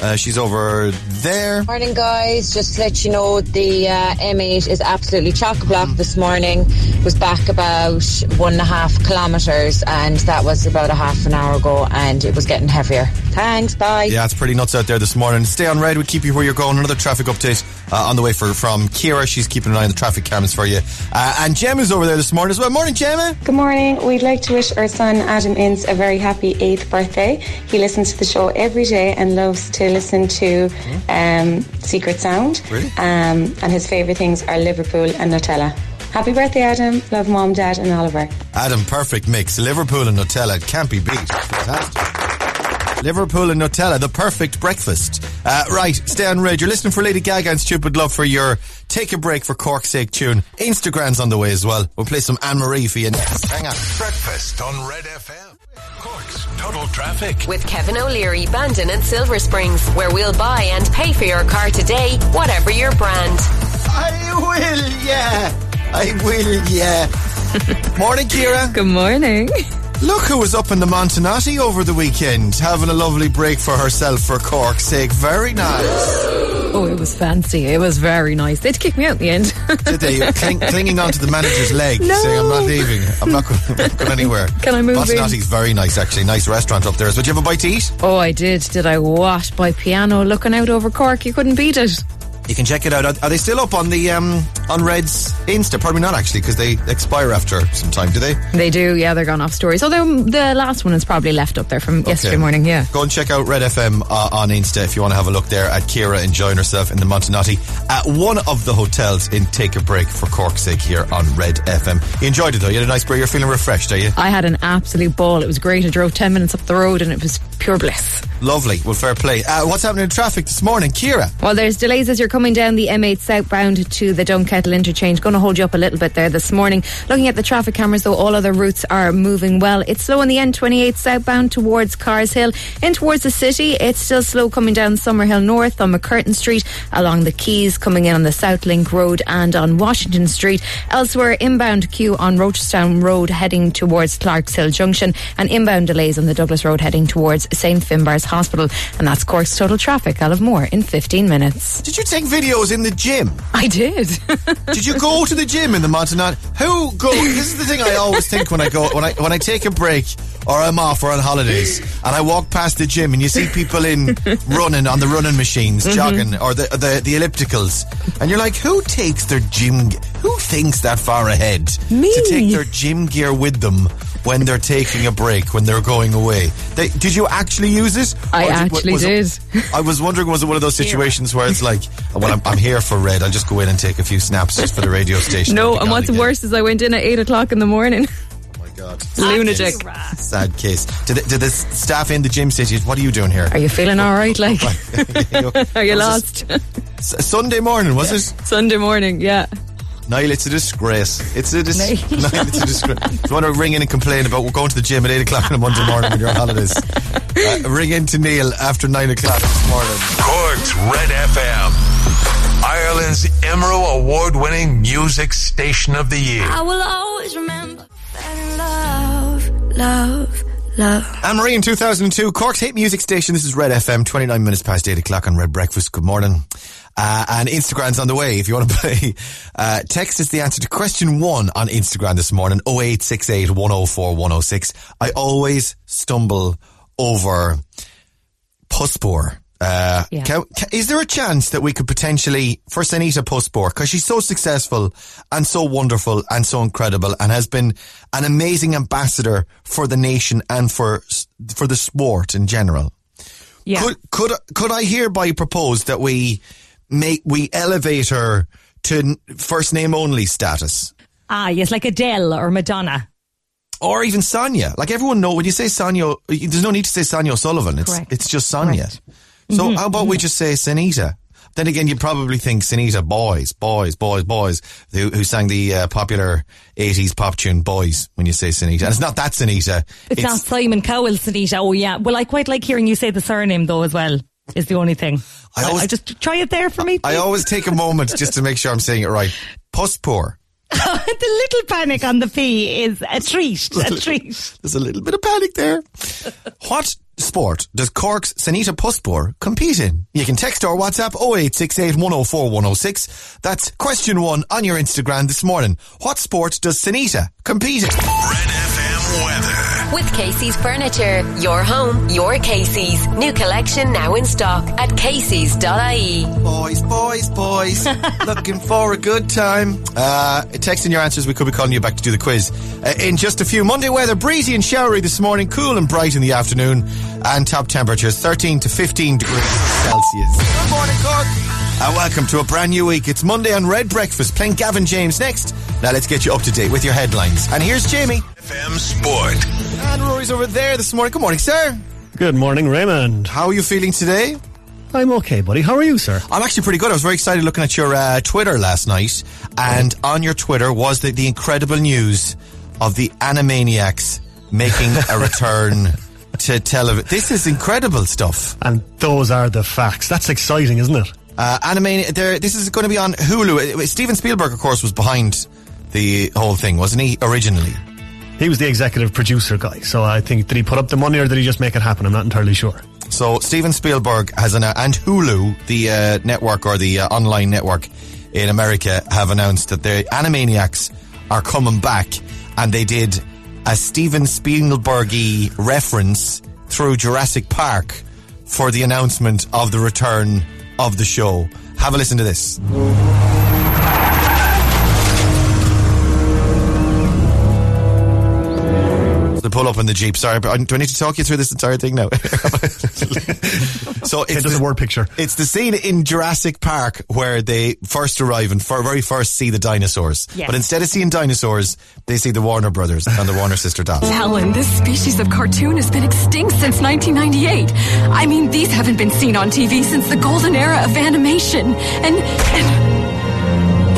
Uh, she's over there. Morning, guys. Just to let you know, the uh, M8 is absolutely chock a block this morning. Was back about one and a half kilometres, and that was about a half an hour ago, and it was getting heavier. Thanks. Bye. Yeah, it's pretty nuts out there this morning. Stay on red. We'll keep you where you're going. Another traffic update uh, on the way for from Kira. She's keeping an eye on the traffic cameras for you. Uh, and Gemma's over there this morning as well. Morning, Gemma. Good morning. We'd like to wish our son Adam Ince a very happy eighth birthday. He listens to the show every day and loves to listen to um, Secret Sound. Really? Um, and his favourite things are Liverpool and Nutella. Happy birthday, Adam. Love mom, dad, and Oliver. Adam, perfect mix. Liverpool and Nutella can't be beat. Fantastic. Liverpool and Nutella, the perfect breakfast. Uh, right, stay on red. You're listening for Lady Gaga and Stupid Love for your Take a Break for Cork's Sake tune. Instagram's on the way as well. We'll play some Anne Marie for you next. Hang on. Breakfast on Red FM. Cork's Total Traffic. With Kevin O'Leary, Bandon and Silver Springs, where we'll buy and pay for your car today, whatever your brand. I will, yeah. I will, yeah. Morning, Kira. Good morning. Look who was up in the Montenotte over the weekend, having a lovely break for herself for Cork's sake. Very nice. Oh, it was fancy. It was very nice. They'd kick me out in the end. Did they? Cling, clinging onto the manager's leg, No. saying, I'm not leaving. I'm not going, not going anywhere. Can I move in? Montenotte's very nice, actually. Nice restaurant up there. But you have a bite to eat? oh, I did. Did I what? By piano looking out over Cork. You couldn't beat it. You can check it out. Are, are they still up on the um, on Red's Insta? Probably not, actually, because they expire after some time, do they? They do, yeah, they're gone off stories. Although the last one is probably left up there from yesterday morning, yeah. Go and check out Red FM uh, on Insta if you want to have a look there at Kira enjoying herself in the Montenotte at one of the hotels in Take a Break for Cork's sake here on Red FM. You enjoyed it though. You had a nice break. You're feeling refreshed, are you? I had an absolute ball. It was great. I drove 10 minutes up the road and it was pure bliss. Lovely. Well, fair play. Uh, what's happening in traffic this morning, Kira? Well, there's delays as you're coming down the M8 southbound to the Dunkettle interchange. Going to hold you up a little bit there this morning. Looking at the traffic cameras, though, all other routes are moving well. It's slow on the N28 southbound towards Carr's Hill. In towards the city, it's still slow coming down Summerhill North on MacCurtain Street, along the Quays, coming in on the South Link Road and on Washington Street. Elsewhere, inbound queue on Rochestown Road heading towards Clarks Hill Junction, and inbound delays on the Douglas Road heading towards St Finbarr's Hospital. And that's Cork's total traffic. I'll have more in 15 minutes. Did you take videos in the gym? I did. Did you go to the gym in the Montenotte? Who go? This is the thing I always think when I go when I when I take a break or I'm off or on holidays and I walk past the gym and you see people in running on the running machines, Mhm. jogging or the, the the ellipticals, and you're like, who takes their gym? Who thinks that far ahead Me. to take their gym gear with them when they're taking a break when they're going away? They, did you actually use it? I Or actually was it- did. I was wondering, was it one of those situations where it's like, well, I'm, I'm here for red. I'll just go in and take a few snaps just for the radio station. No, I'll be and gone what's again. worse is I went in at 8 o'clock in the morning. Oh my god. Lunatic. Sad case. Did the, did the staff in the gym say to you, what are you doing here? Are you feeling all right? Like, are you lost? S- Sunday morning, was it? Sunday morning, yeah. Neil, it's a disgrace. It's a dis- Neil. Neil, it's a disgrace. If you want to ring in and complain about we're going to the gym at 8 o'clock on a Monday morning when you're on holidays, uh, ring in to Neil after 9 o'clock this morning. Cork's Red FM. Ireland's Emerald Award winning music station of the year. I will always remember that love, love, love. Anne Marie in 2002, Cork's hit music station. This is Red FM, 29 minutes past 8 o'clock on Red Breakfast. Good morning. Uh, and Instagram's on the way if you want to play. Uh, text us the answer to question one on Instagram this morning, 0868 104 106. I always stumble over Puspure. Uh, Yeah. can- can- is there a chance that we could potentially, for Sanita Puspure, because she's so successful and so wonderful and so incredible and has been an amazing ambassador for the nation and for, for the sport in general. Yeah. Could, could, could I hereby propose that we make, we elevate her to first name only status? Ah, yes, like Adele or Madonna. Or even Sonia. Like everyone know when you say Sonia, there's no need to say Sonia O'Sullivan. It's Correct. it's just Sonia. So Mhm, how about we just say Sanita? Then again, you probably think Sanita Boys, Boys, Boys, Boys, who, who sang the uh, popular 80s pop tune Boys when you say Sanita. And it's not that Sanita. It's, not Simon Cowell, Sinitta. Oh, yeah. Well, I quite like hearing you say the surname, though, as well, is the only thing. I always- I just try it there for me. I always take a moment just to make sure I'm saying it right. Puspure. the little panic on the P is a treat. A treat. There's a little bit of panic there. What sport does Cork's Sanita Puspure compete in? You can text or WhatsApp 0868 104 106. That's question one on your Instagram this morning. What sport does Sanita compete in? With Casey's Furniture, your home, your Casey's. New collection now in stock at Casey's.ie. Boys, boys, boys. Looking for a good time. Uh, text in your answers. We could be calling you back to do the quiz. Uh, in just a few, Monday weather, breezy and showery this morning, cool and bright in the afternoon, and top temperatures 13 to 15 degrees Celsius. Good morning, Cork. And welcome to a brand new week. It's Monday on Red Breakfast, playing Gavin James next. Now let's get you up to date with your headlines. And here's Jamie. FM Sport. And Rory's over there this morning. Good morning, sir. Good morning, Raymond. How are you feeling today? I'm okay, buddy. How are you, sir? I'm actually pretty good. I was very excited looking at your uh, Twitter last night, and on your Twitter was the, the incredible news of the Animaniacs making a return to television. This is incredible stuff. And those are the facts. That's exciting, isn't it? Uh, Animania, there, this is going to be on Hulu. Uh, Steven Spielberg, of course, was behind the whole thing, wasn't he, originally? He was the executive producer guy, so I think did he put up the money or did he just make it happen? I'm not entirely sure. So Steven Spielberg has an uh, and Hulu, the uh, network or the uh, online network in America, have announced that the Animaniacs are coming back, and they did a Steven Spielbergy reference through Jurassic Park for the announcement of the return of the show. Have a listen to this. They pull up in the jeep. Sorry, but I- do I need to talk you through this entire thing now? so it's Just a word picture. It's the scene in Jurassic Park where they first arrive and for very first see the dinosaurs. Yes. But instead of seeing dinosaurs, they see the Warner Brothers and the Warner sister dolls. Alan, this species of cartoon has been extinct since 1998. I mean, these haven't been seen on TV since the golden era of animation. And. and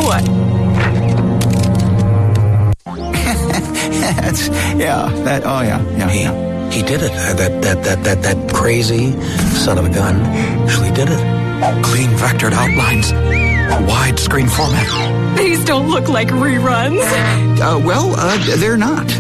what? That's, yeah, that, oh yeah, yeah, He, yeah. he did it. Uh, That, that, that, that, that crazy son of a gun actually did it. Clean vectored outlines, widescreen format. These don't look like reruns. Uh, well, uh, they're not.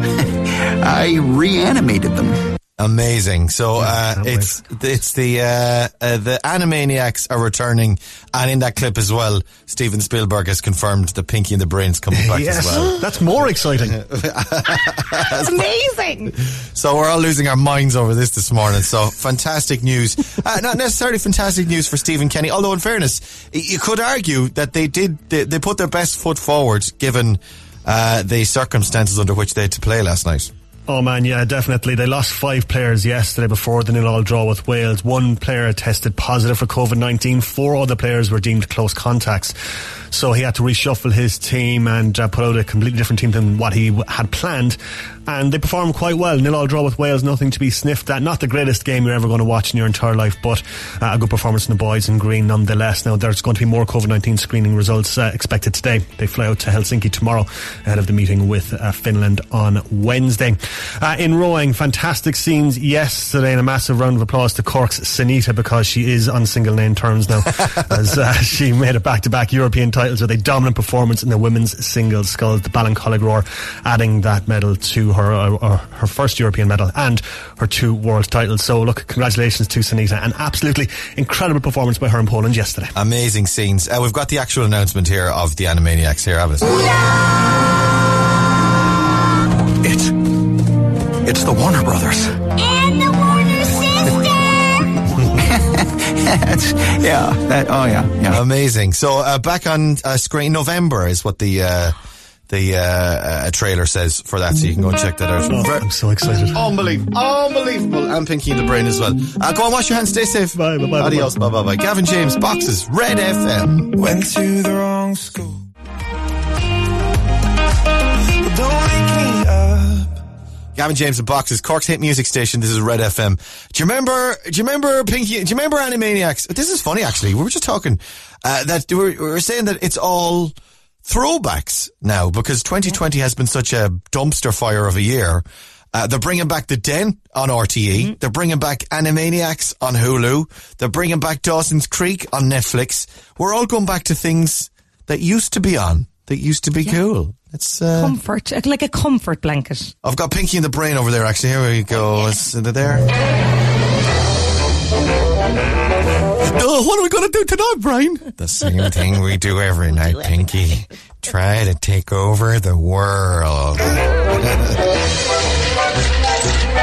I reanimated them. Amazing. So uh, it's it's the uh, uh, the Animaniacs are returning, and in that clip as well, Steven Spielberg has confirmed the Pinky and the Brain's coming back yes, as well. that's more exciting. that's Amazing. So we're all losing our minds over this this morning. So fantastic news. Uh, not necessarily fantastic news for Stephen Kenny, although in fairness, you could argue that they did they, they put their best foot forward given uh, the circumstances under which they had to play last night. Oh man, yeah, definitely. They lost five players yesterday before the nil-all draw with Wales. One player tested positive for COVID-19. Four other players were deemed close contacts. So he had to reshuffle his team and uh, put out a completely different team than what he had planned. And they performed quite well. Nil-all draw with Wales, nothing to be sniffed at. Not the greatest game you're ever going to watch in your entire life, but uh, a good performance from the boys in green nonetheless. Now, there's going to be more COVID-19 screening results uh, expected today. They fly out to Helsinki tomorrow ahead of the meeting with uh, Finland on Wednesday. Uh, in rowing, fantastic scenes yesterday and a massive round of applause to Cork's Sanita because she is on single name terms now as uh, she made it back-to-back European titles with a dominant performance in the women's singles sculls, the Ballincollig Roar, adding that medal to her uh, uh, her first European medal and her two world titles. So look, congratulations to Sanita. An absolutely incredible performance by her in Poland yesterday. Amazing scenes. Uh, we've got the actual announcement here of the Animaniacs here, have it? It's, it's the Warner Brothers. And the Warner That's, yeah, that, oh yeah, yeah. Amazing. So uh, back on uh, screen, November is what the uh, the uh, uh, trailer says for that. So you can go and check that out. Oh, I'm so excited. Unbelievable. Unbelievable. And Pinky in the Brain as well. Uh, go on, wash your hands, stay safe. Bye, bye, bye. Adios, bye, bye, bye. Gavin James, Boxes, Red FM. Went to the wrong school. Don't wake me up. Gavin James and Boxes, Cork's hit music station. This is Red FM. Do you remember? Do you remember Pinky? Do you remember Animaniacs? This is funny, actually. We were just talking uh, that we were, we were saying that it's all throwbacks now because 2020 has been such a dumpster fire of a year. Uh, they're bringing back the Den on RTÉ. They're bringing back Animaniacs on Hulu. They're bringing back Dawson's Creek on Netflix. We're all going back to things that used to be on, that used to be cool. It's uh, Comfort, like a comfort blanket. I've got Pinky in the brain over there. Actually, here we go. Is it there? Oh, what are we going to do tonight, Brain? The same thing we do every night, Pinky. Try to take over the world.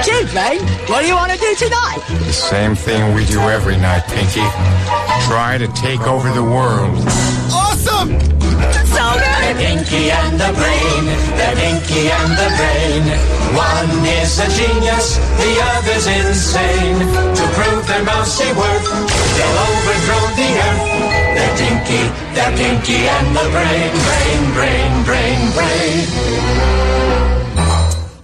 Children, what do you want to do tonight? The same thing we do every night, Pinky. Try to take over the world. So good! Pinky and the brain, the Dinky and the brain. One is a genius, the other's insane. To prove their mousy worth, they'll overthrow the earth. The Dinky, the they're and the brain, brain, brain, brain, brain.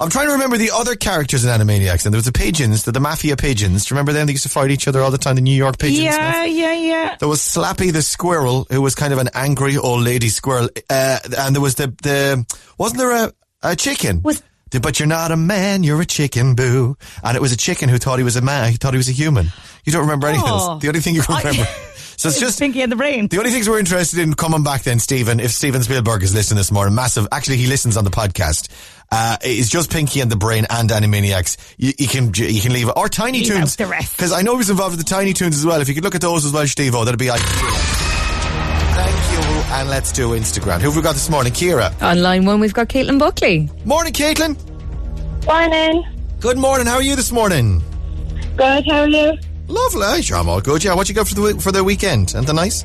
I'm trying to remember the other characters in Animaniacs, and there was the pigeons, the, the mafia pigeons. Do you remember them? They used to fight each other all the time, the New York pigeons. Yeah, yeah, yeah. There was Slappy the squirrel, who was kind of an angry old lady squirrel, uh, and there was the the wasn't there a a chicken? Was but you're not a man, you're a chicken, boo. And it was a chicken who thought he was a man, he thought he was a human. You don't remember anything Oh. else. The only thing you can I- remember. so it's just Pinky and the brain. the only things we're interested in coming back then, Stephen, if Steven Spielberg is listening this morning, massive, actually he listens on the podcast, uh, is just Pinky and the Brain and Animaniacs. You, you can, you can leave it. Or Tiny Leave out Toons. Because I know he's involved with the Tiny Toons as well. If you could look at those as well, Steve, that'd be ideal. Thank you. And let's do Instagram. Who have we got this morning? Kira. On line one, we've got Caitlin Buckley. Morning, Caitlin. Morning. Good morning. How are you this morning? Good, how are you? Lovely. Sure, I'm all good. Yeah, what you got for the for the weekend? Anything nice?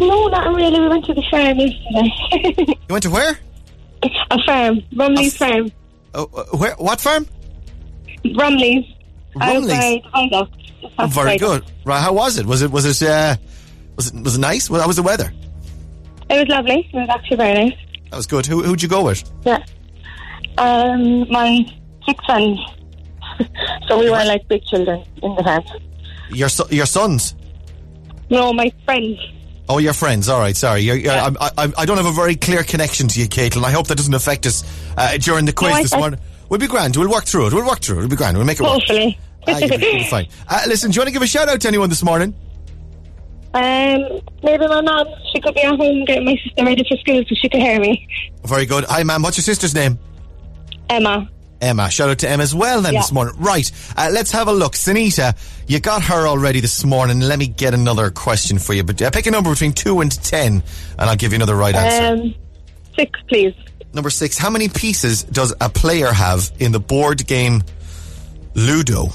No, not really. We went to the farm yesterday. You went to where? a farm. Rumley's farm. Oh, uh, where? What farm? Rumley's. Rumley's? Outside Viaduct. Just Oh, very good. Right, how was it? Was it was it uh, was it was it nice? How was the weather? It was lovely. It was actually very nice. That was good. Who who'd you go with? Yeah. Um, my six sons. so we were like big children in the farm. Your so- your sons? No, my friends. Oh, your friends. All right. Sorry. You're, you're, I, I, I don't have a very clear connection to you, Caitlin. I hope that doesn't affect us uh, during the quiz No, this morning. We'll be grand. We'll work through it. We'll work through it. We'll be grand. We'll make it work. Hopefully. Ah, you'll, be, you'll be fine. Uh, listen, do you want to give a shout out to anyone this morning? Um, maybe my mum. She could be at home getting my sister ready for school so she could hear me. Very good. Hi, ma'am. What's your sister's name? Emma. Emma. Shout out to Emma as well then Yeah. this morning. Right. Uh, let's have a look. Sanita, you got her already this morning. Let me get another question for you. But uh, pick a number between 2 and 10, and I'll give you another right answer. Um, six, please. Number 6. How many pieces does a player have in the board game Ludo?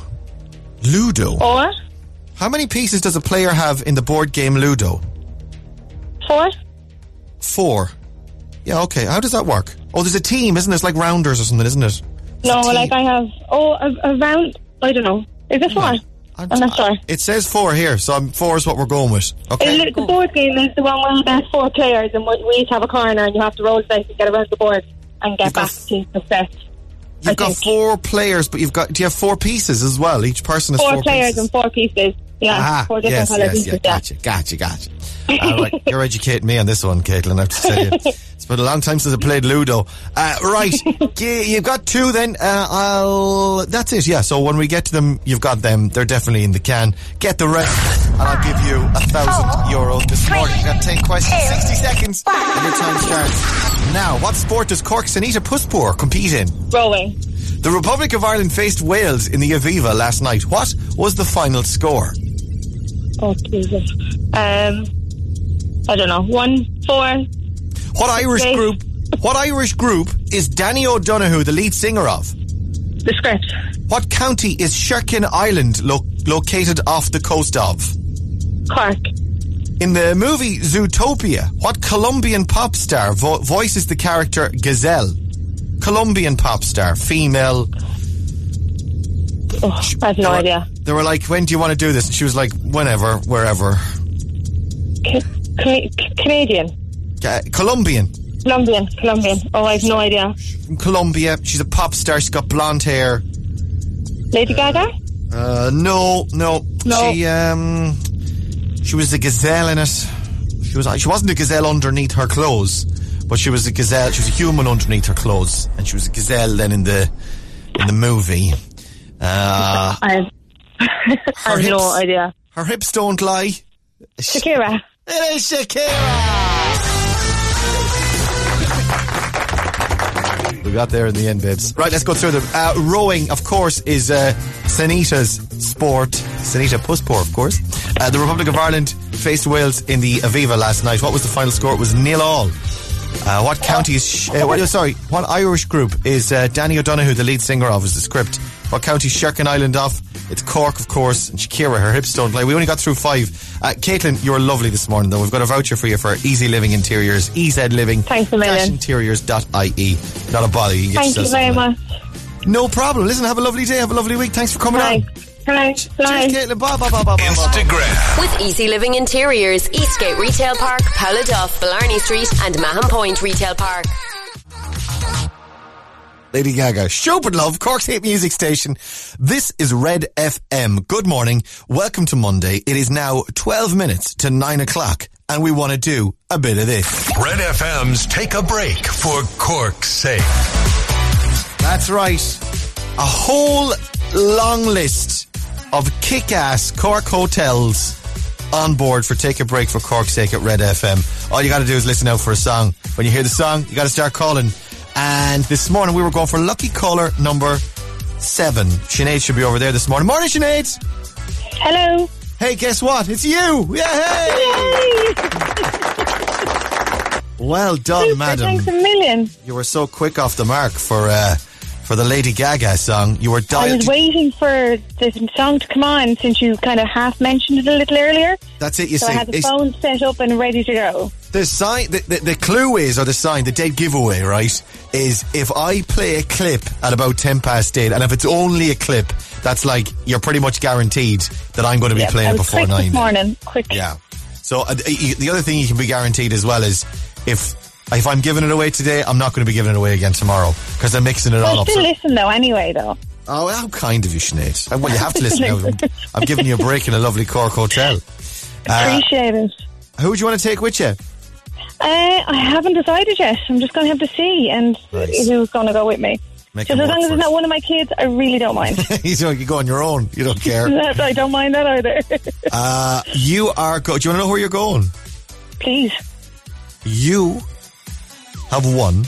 Ludo. Four. How many pieces does a player have in the board game Ludo? Four. Four. Yeah, okay. How does that work? Oh, there's a team, isn't there? It's like rounders or something, isn't it? No, like I have. Oh, a, a round. I don't know. Is it 4 i I'm not sure. It says four here, so I'm, four is what we're going with. Okay. Uh, The board game is the one where there's four players and we we each have a corner and you have to roll dice and get around the board and get back to the set. You've got four players, but you've got do you have four pieces as well? Each person has Four, four, players pieces. and four pieces. Yeah, Ah, four different yes, colour yes, pieces. yeah, yeah. gotcha, gotcha, gotcha. All right, you're educating me on this one, Caitlin. I have to tell you, it's been a long time since I played Ludo. Uh, right, you've got two. Then uh, I'll. That's it. Yeah. So when we get to them, you've got them. They're definitely in the can. Get the rest, and I'll give you a thousand euro this morning. You got ten questions, sixty seconds, and your time starts now. What sport does Cork's Anita Puspure compete in? Rowing. The Republic of Ireland faced Wales in the Aviva last night. What was the final score? Oh, Jesus. Um, I don't know. One, four. What Irish group? What Irish group is Danny O'Donoghue the lead singer of? The script. What county is Sherkin Island lo- located off the coast of? Cork. In the movie Zootopia, what Colombian pop star vo- voices the character Gazelle? Colombian pop star, female. Oh, I have no idea. They were like, "When do you want to do this?" And she was like, "Whenever, wherever." Ca- Ca- Canadian. Uh, Colombian Colombian. Colombian. Oh, I have no idea. from Colombia. She's a pop star. She's got blonde hair. Lady Gaga? Uh, no, no. No. She um, she was a gazelle in it. She was. She wasn't a gazelle underneath her clothes, but she was a gazelle. She was a human underneath her clothes, and she was a gazelle then in the in the movie. Uh, I have, I have no idea. her hips don't lie. Shakira. It is Shakira. We got there in the end, babes. Right, let's go through them. Uh, rowing, of course, is uh, Sanita's sport. Sanita Puspure, of course. Uh, the Republic of Ireland faced Wales in the Aviva last night. What was the final score? It was nil all. Uh, what county is? Uh, what, sorry, what Irish group is uh, Danny O'Donoghue the lead singer of? Is the script? What county is Island off? It's Cork, of course, and Shakira. Her hips don't lie. We only got through five. Uh, Caitlin, you were lovely this morning, though. We've got a voucher for you for Easy Living Interiors, EZ Living. Thanks a million. Interiors.ie. Not a bother. You Thank you very much. No problem. Listen, have a lovely day. Have a lovely week. Thanks for coming on. Thanks. Bye. Cheers, Caitlin. Bye, bye, bye, bye, bye. Instagram. With Easy Living Interiors, Eastgate Retail Park, Pouladuff, Blarney Street, and Mahon Point Retail Park. Lady Gaga. Stupid Love, Cork's hit music station. This is Red FM. Good morning. Welcome to Monday. It is now 12 minutes to 9 o'clock, and we want to do a bit of this. Red FM's Take a Break for Cork's sake. That's right. A whole long list of kick-ass Cork hotels on board for Take a Break for Cork's sake at Red FM. All you got to do is listen out for a song. When you hear the song, you got to start calling. And this morning we were going for lucky caller number seven. Sinead should be over there this morning. Morning, Sinead. Hello. Hey, guess what? It's you. Yeah, hey. Well done, Super, madam. Thanks a million. You were so quick off the mark for uh, for the Lady Gaga song. You were dying I was waiting for the song to come on since you kind of half mentioned it a little earlier. That's it. You so see, I had the It's- phone set up and ready to go. The sign, the, the, the clue is, or the sign, the dead giveaway, right, is if I play a clip at about 10 past 8, and if it's only a clip, that's like, you're pretty much guaranteed that I'm going to be playing it before quick 9. this morning. Quick. Yeah. So uh, the other thing you can be guaranteed as well is if if I'm giving it away today, I'm not going to be giving it away again tomorrow because I'm mixing it all I'll up. still So- listen though anyway though. oh, how kind of you, Sinead. Uh, Well, you have to listen now. I'm- giving you a break in a lovely Cork hotel. Uh, Appreciate it. who would you want to take with you? Uh, I haven't decided yet. I'm just going to have to see and who's going to go with me. Make just as long as it's not one of my kids, I really don't mind. you go on your own. You don't care. I don't mind that either. Uh, you are go. Do you want to know where you're going? Please. You have won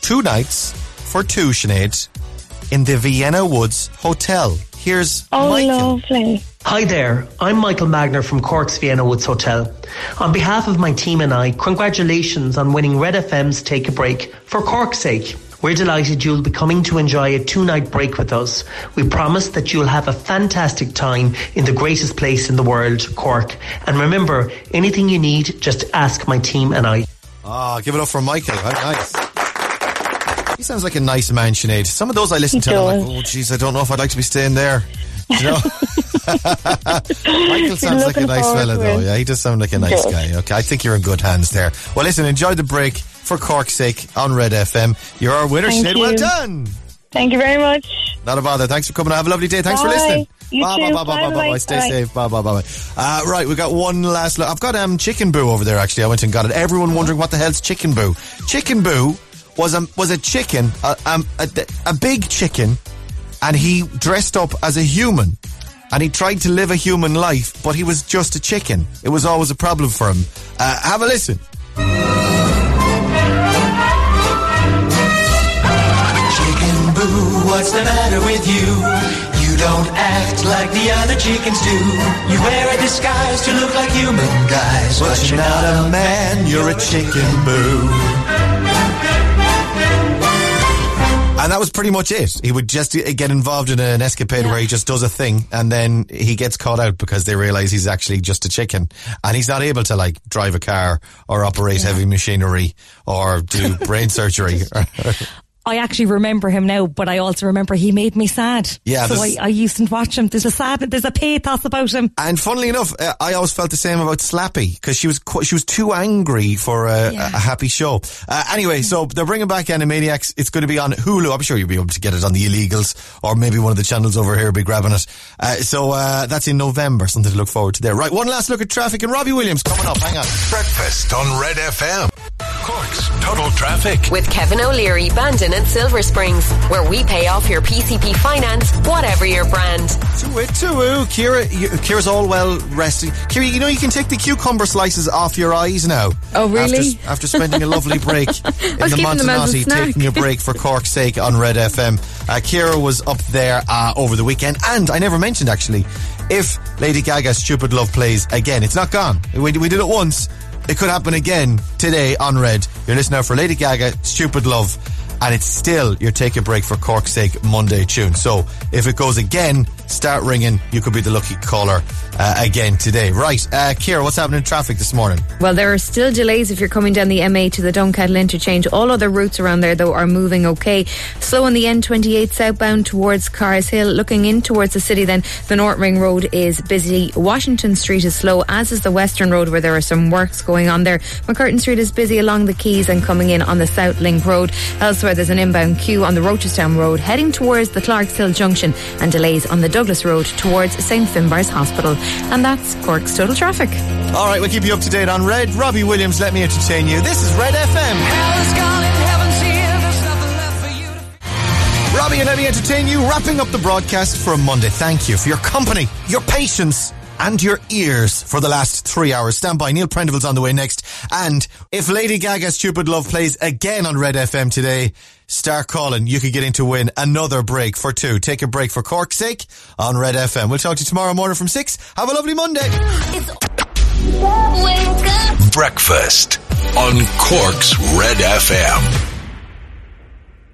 two nights for two Sinead in the Vienna Woods Hotel. Here's Oh, Michael. lovely. Hi there, I'm Michael Magner from Cork's Vienna Woods Hotel. On behalf of my team and I, congratulations on winning Red FM's Take a Break for Cork's sake. We're delighted you'll be coming to enjoy a two night break with us. We promise that you'll have a fantastic time in the greatest place in the world, Cork. And remember, anything you need, just ask my team and I. Ah, give it up for Michael. Nice. He sounds like a nice man, Sinead. Some of those I listen He to, I'm like, oh, jeez, I don't know if I'd like to be staying there. You know? Michael sounds like a nice fella, though. Yeah, he does sound like a nice guy. Okay, I think you're in good hands there. Well, listen, enjoy the break for Cork's sake on Red FM. You're our winner, Thank Sinead. Well done. Thank you very much. Not a bother. Thanks for coming. Have a lovely day. Thanks for listening. You bye, too. bye, bye, bye, Bye, bye, bye, bye. Stay Bye. safe. Bye, bye, bye, bye. Uh, right, we've got one last look. I've got um, Chicken Boo over there, actually. I went and got it. Everyone wondering what the hell's Chicken Boo. Chicken Boo was a, was a chicken, a, um, a, a big chicken, and he dressed up as a human. And he tried to live a human life, but he was just a chicken. It was always a problem for him. Uh, have a listen. Chicken Boo, what's the matter with you? You don't act like the other chickens do. You wear a disguise to look like human guys. But you're not a man, you're a chicken boo. And that was pretty much it. He would just get involved in an escapade where he just does a thing and then he gets caught out because they realize he's actually just a chicken and he's not able to like drive a car or operate heavy machinery or do brain surgery. I actually remember him now, but I also remember he made me sad. Yeah, So I, I used to watch him. There's a sad, there's a pathos about him. And funnily enough, uh, I always felt the same about Slappy because she was qu- she was too angry for a, a happy show. Uh, anyway, so they're bringing back Animaniacs. It's going to be on Hulu. I'm sure you'll be able to get it on the illegals or maybe one of the channels over here will be grabbing it. Uh, so uh, that's in November. Something to look forward to there. Right, one last look at traffic and Robbie Williams coming up. Hang on. Breakfast on Red FM. Cork's Total Traffic. With Kevin O'Leary, Bandon and Silver Springs, where we pay off your PCP finance, whatever your brand. To it, to it. Kira, Kira's all well rested. Kira, you know you can take the cucumber slices off your eyes now. Oh, really? After, after spending a lovely break in the keeping them as a Montenotte, taking a break for Cork's sake on Red FM. Uh, Kira was up there uh, over the weekend, and I never mentioned actually, if Lady Gaga's Stupid Love plays again, it's not gone. We, we did it once. It could happen again today on Red. You're listening out for Lady Gaga, Stupid Love, and it's still your Take a Break for Cork's sake Monday tune. So if it goes again, start ringing. You could be the lucky caller uh, again today. Right, uh, Kira, what's happening in traffic this morning? Well, there are still delays if you're coming down the M8 to the Dunkettle interchange. All other routes around there, though, are moving okay. Slow on the N28 southbound towards Carr's Hill. Looking in towards the city, then the North Ring Road is busy. Washington Street is slow, as is the Western Road, where there are some works going on there. MacCurtain Street is busy along the Quays and coming in on the South Link Road. Elsewhere, there's an inbound queue on the Rochestown Road heading towards the Clarks Hill Junction and delays on the Douglas Road towards St Finbarr's Hospital. And that's Cork's total traffic. All right, we'll keep you up to date on Red. Robbie Williams, let me entertain you. This is Red FM. Robbie, and let me entertain you. Wrapping up the broadcast for a Monday. Thank you for your company, your patience, and your ears for the last three hours. Stand by. Neil Prendeville's on the way next. And if Lady Gaga's Stupid Love plays again on Red FM today, start calling. You could get in to win another break for two. Take a break for Cork's sake on Red FM. We'll talk to you tomorrow morning from six. Have a lovely Monday. Breakfast on Cork's Red FM.